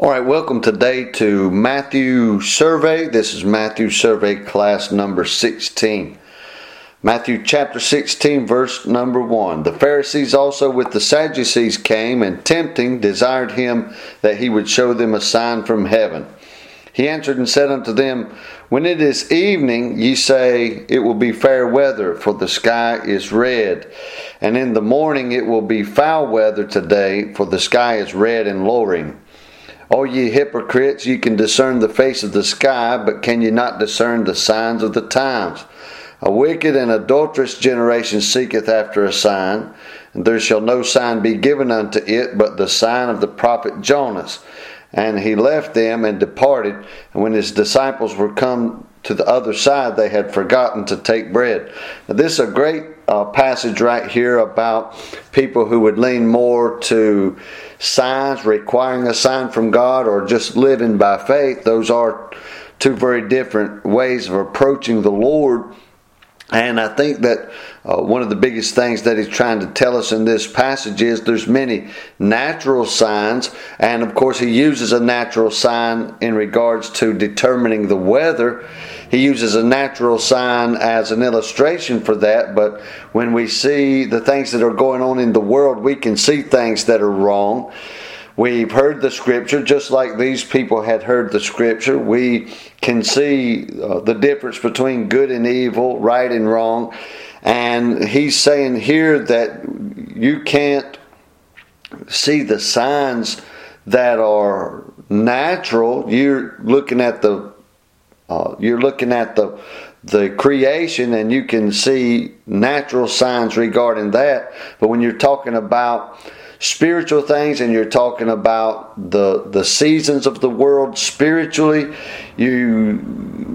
All right, welcome today to Matthew Survey. This is Matthew Survey class number 16. Matthew chapter 16, verse number 1. The Pharisees also with the Sadducees came and tempting desired him that he would show them a sign from heaven. He answered and said unto them, When it is evening, ye say, It will be fair weather, for the sky is red. And in the morning it will be foul weather today, for the sky is red and lowering. O ye hypocrites, ye can discern the face of the sky, but can ye not discern the signs of the times? A wicked and adulterous generation seeketh after a sign, and there shall no sign be given unto it but the sign of the prophet Jonas. And he left them and departed, and when his disciples were come to the other side, they had forgotten to take bread. Now, this is a great uh, passage right here about people who would lean more to signs, requiring a sign from God, or just living by faith. Those are two very different ways of approaching the Lord. And I think that uh, one of the biggest things that he's trying to tell us in this passage is there's many natural signs, and of course he uses a natural sign in regards to determining the weather. He uses a natural sign as an illustration for that, but when we see the things that are going on in the world, we can see things that are wrong. We've heard the scripture just like these people had heard the scripture. We can see uh, the difference between good and evil, right and wrong. And he's saying here that you can't see the signs that are natural. You're looking at the uh, you're looking at the the creation and you can see natural signs regarding that. But when you're talking about spiritual things and you're talking about the the seasons of the world spiritually you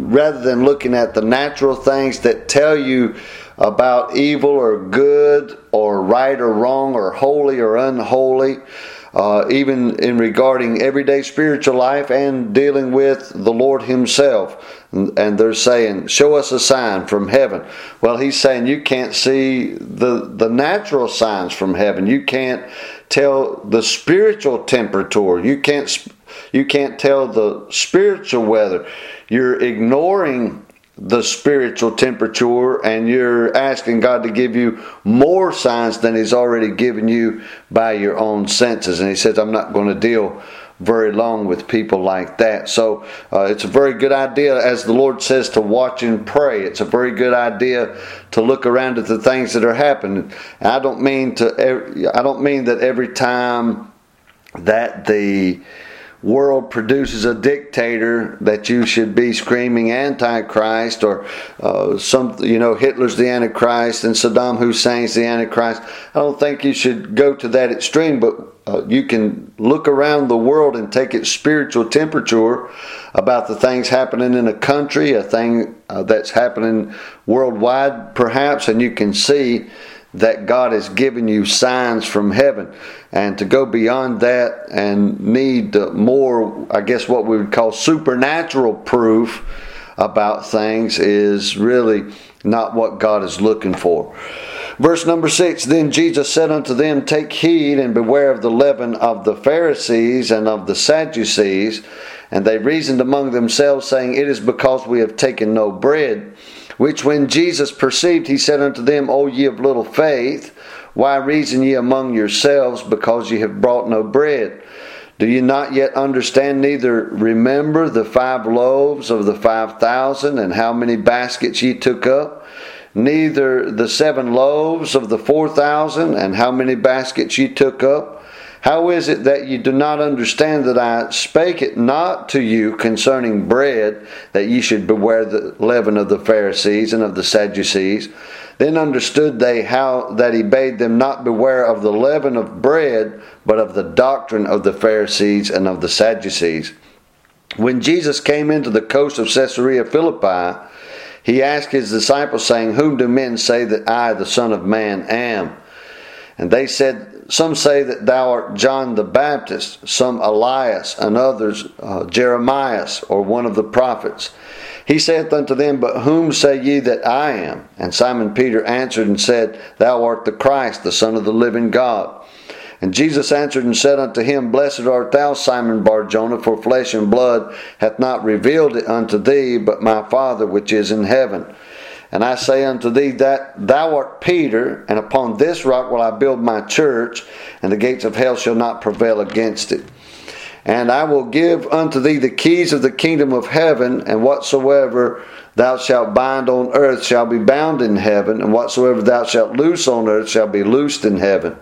rather than looking at the natural things that tell you about evil or good or right or wrong or holy or unholy uh, even in regarding everyday spiritual life and dealing with the Lord Himself. And they're saying, Show us a sign from heaven. Well, He's saying you can't see the, the natural signs from heaven. You can't tell the spiritual temperature. You can't, you can't tell the spiritual weather. You're ignoring the spiritual temperature and you're asking God to give you more signs than He's already given you by your own senses. And He says, I'm not going to deal very long with people like that. So uh, it's a very good idea, as the Lord says, to watch and pray. It's a very good idea to look around at the things that are happening. And I don't mean to. I don't mean that every time that the world produces a dictator that you should be screaming antichrist or uh, some you know hitler's the antichrist and saddam hussein's the antichrist. I don't think you should go to that extreme but uh, you can look around the world and take its spiritual temperature about the things happening in a country a thing uh, that's happening worldwide perhaps and you can see that God has given you signs from heaven. And to go beyond that and need more, I guess, what we would call supernatural proof about things is really not what God is looking for. Verse number six Then Jesus said unto them, Take heed and beware of the leaven of the Pharisees and of the Sadducees. And they reasoned among themselves, saying, It is because we have taken no bread. Which when Jesus perceived, he said unto them, O ye of little faith, why reason ye among yourselves, because ye have brought no bread? Do ye not yet understand, neither remember the five loaves of the five thousand, and how many baskets ye took up? Neither the seven loaves of the four thousand, and how many baskets ye took up? How is it that you do not understand that I spake it not to you concerning bread, that ye should beware the leaven of the Pharisees and of the Sadducees? Then understood they how that he bade them not beware of the leaven of bread, but of the doctrine of the Pharisees and of the Sadducees. When Jesus came into the coast of Caesarea Philippi, he asked his disciples, saying, Whom do men say that I, the Son of Man, am? And they said, some say that thou art John the Baptist, some Elias, and others uh, Jeremias, or one of the prophets. He saith unto them, But whom say ye that I am? And Simon Peter answered and said, Thou art the Christ, the Son of the living God. And Jesus answered and said unto him, Blessed art thou, Simon Barjona, for flesh and blood hath not revealed it unto thee, but my Father which is in heaven. And I say unto thee that thou art Peter, and upon this rock will I build my church, and the gates of hell shall not prevail against it. And I will give unto thee the keys of the kingdom of heaven, and whatsoever thou shalt bind on earth shall be bound in heaven, and whatsoever thou shalt loose on earth shall be loosed in heaven.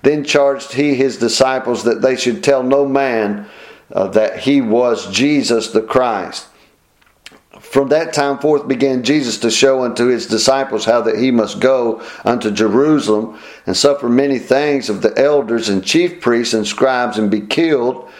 Then charged he his disciples that they should tell no man uh, that he was Jesus the Christ. From that time forth began Jesus to show unto his disciples how that he must go unto Jerusalem and suffer many things of the elders and chief priests and scribes and be killed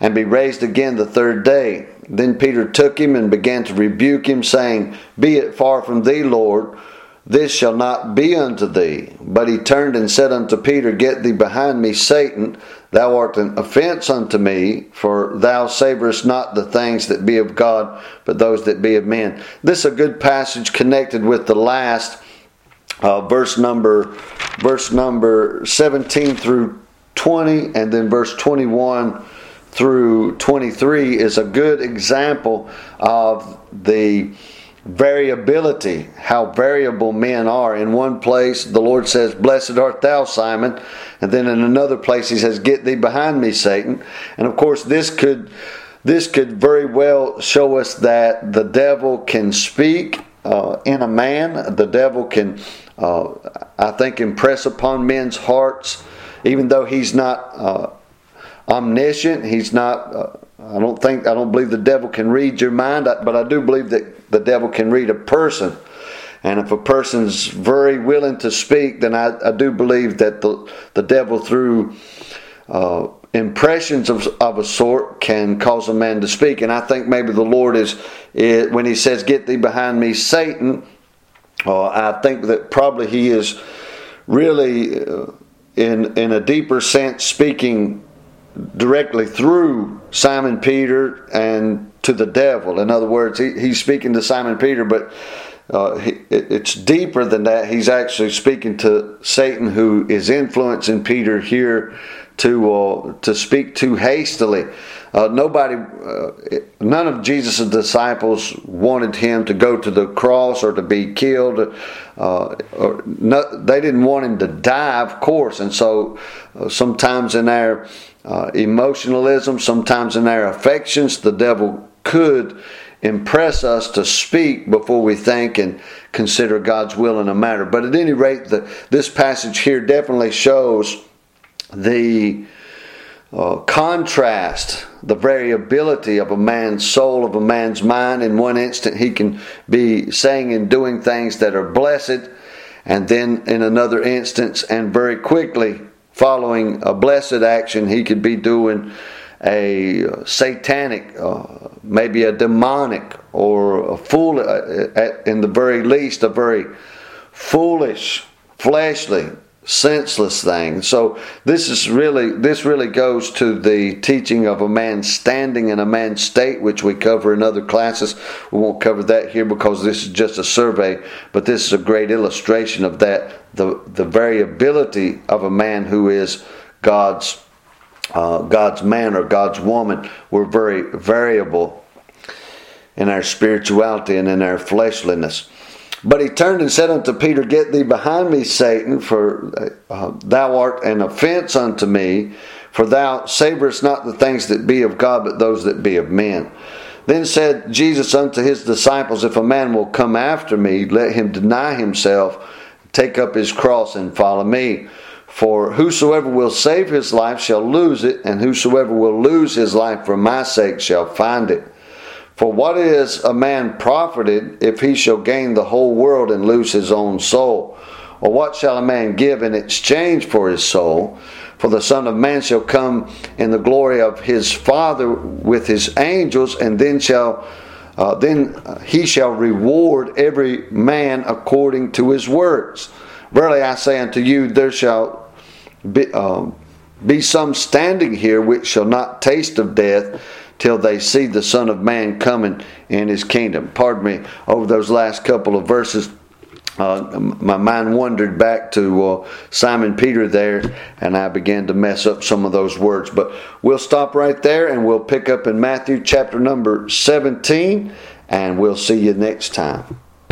and be raised again the third day. Then Peter took him and began to rebuke him, saying, Be it far from thee, Lord, this shall not be unto thee. But he turned and said unto Peter, Get thee behind me, Satan. Thou art an offense unto me, for thou savorest not the things that be of God, but those that be of men. This is a good passage connected with the last uh, verse number, verse number 17 through 20, and then verse 21 through 23 is a good example of the variability, how variable men are. In one place, the Lord says, Blessed art thou, Simon. And then in another place, he says, Get thee behind me, Satan. And of course, this could. This could very well show us that the devil can speak uh, in a man. The devil can, uh, I think, impress upon men's hearts, even though he's not uh, omniscient. He's not. Uh, I don't think. I don't believe the devil can read your mind, but I do believe that the devil can read a person. And if a person's very willing to speak, then I, I do believe that the the devil through uh, impressions of, of a sort can cause a man to speak. And I think maybe the Lord is, is when He says, "Get thee behind me, Satan." Uh, I think that probably He is really, uh, in in a deeper sense, speaking directly through Simon Peter and to the devil. In other words, he, he's speaking to Simon Peter, but uh, it's deeper than that. He's actually speaking to Satan, who is influencing Peter here to uh, to speak too hastily. Uh, nobody, uh, none of Jesus' disciples wanted him to go to the cross or to be killed. Uh, or no, they didn't want him to die, of course. And so, uh, sometimes in our emotionalism, sometimes in our affections, the devil could impress us to speak before we think and consider God's will in a matter. But at any rate, the, this passage here definitely shows the uh, contrast, the variability of a man's soul, of a man's mind. In one instant, he can be saying and doing things that are blessed, and then in another instance, and very quickly, following a blessed action, he could be doing a satanic, uh, maybe a demonic, or a fool, uh, at, in the very least, a very foolish, fleshly, senseless thing. So this is really this really goes to the teaching of a man standing in a man's state, which we cover in other classes. We won't cover that here because this is just a survey, but this is a great illustration of that the the variability of a man who is God's uh, God's man or God's woman. We're very variable in our spirituality and in our fleshliness. But he turned and said unto Peter, Get thee behind me, Satan, for uh, thou art an offense unto me, for thou savorest not the things that be of God, but those that be of men. Then said Jesus unto his disciples, If a man will come after me, let him deny himself, take up his cross, and follow me. For whosoever will save his life shall lose it, and whosoever will lose his life for my sake shall find it. For what is a man profited if he shall gain the whole world and lose his own soul? Or what shall a man give in exchange for his soul? For the Son of Man shall come in the glory of his Father with his angels, and then shall uh, then he shall reward every man according to his works. Verily I say unto you, there shall be, um, be some standing here which shall not taste of death till they see the Son of Man coming in his kingdom. Pardon me, over those last couple of verses, uh, my mind wandered back to uh, Simon Peter there, and I began to mess up some of those words. But we'll stop right there and we'll pick up in Matthew chapter number 17, and we'll see you next time.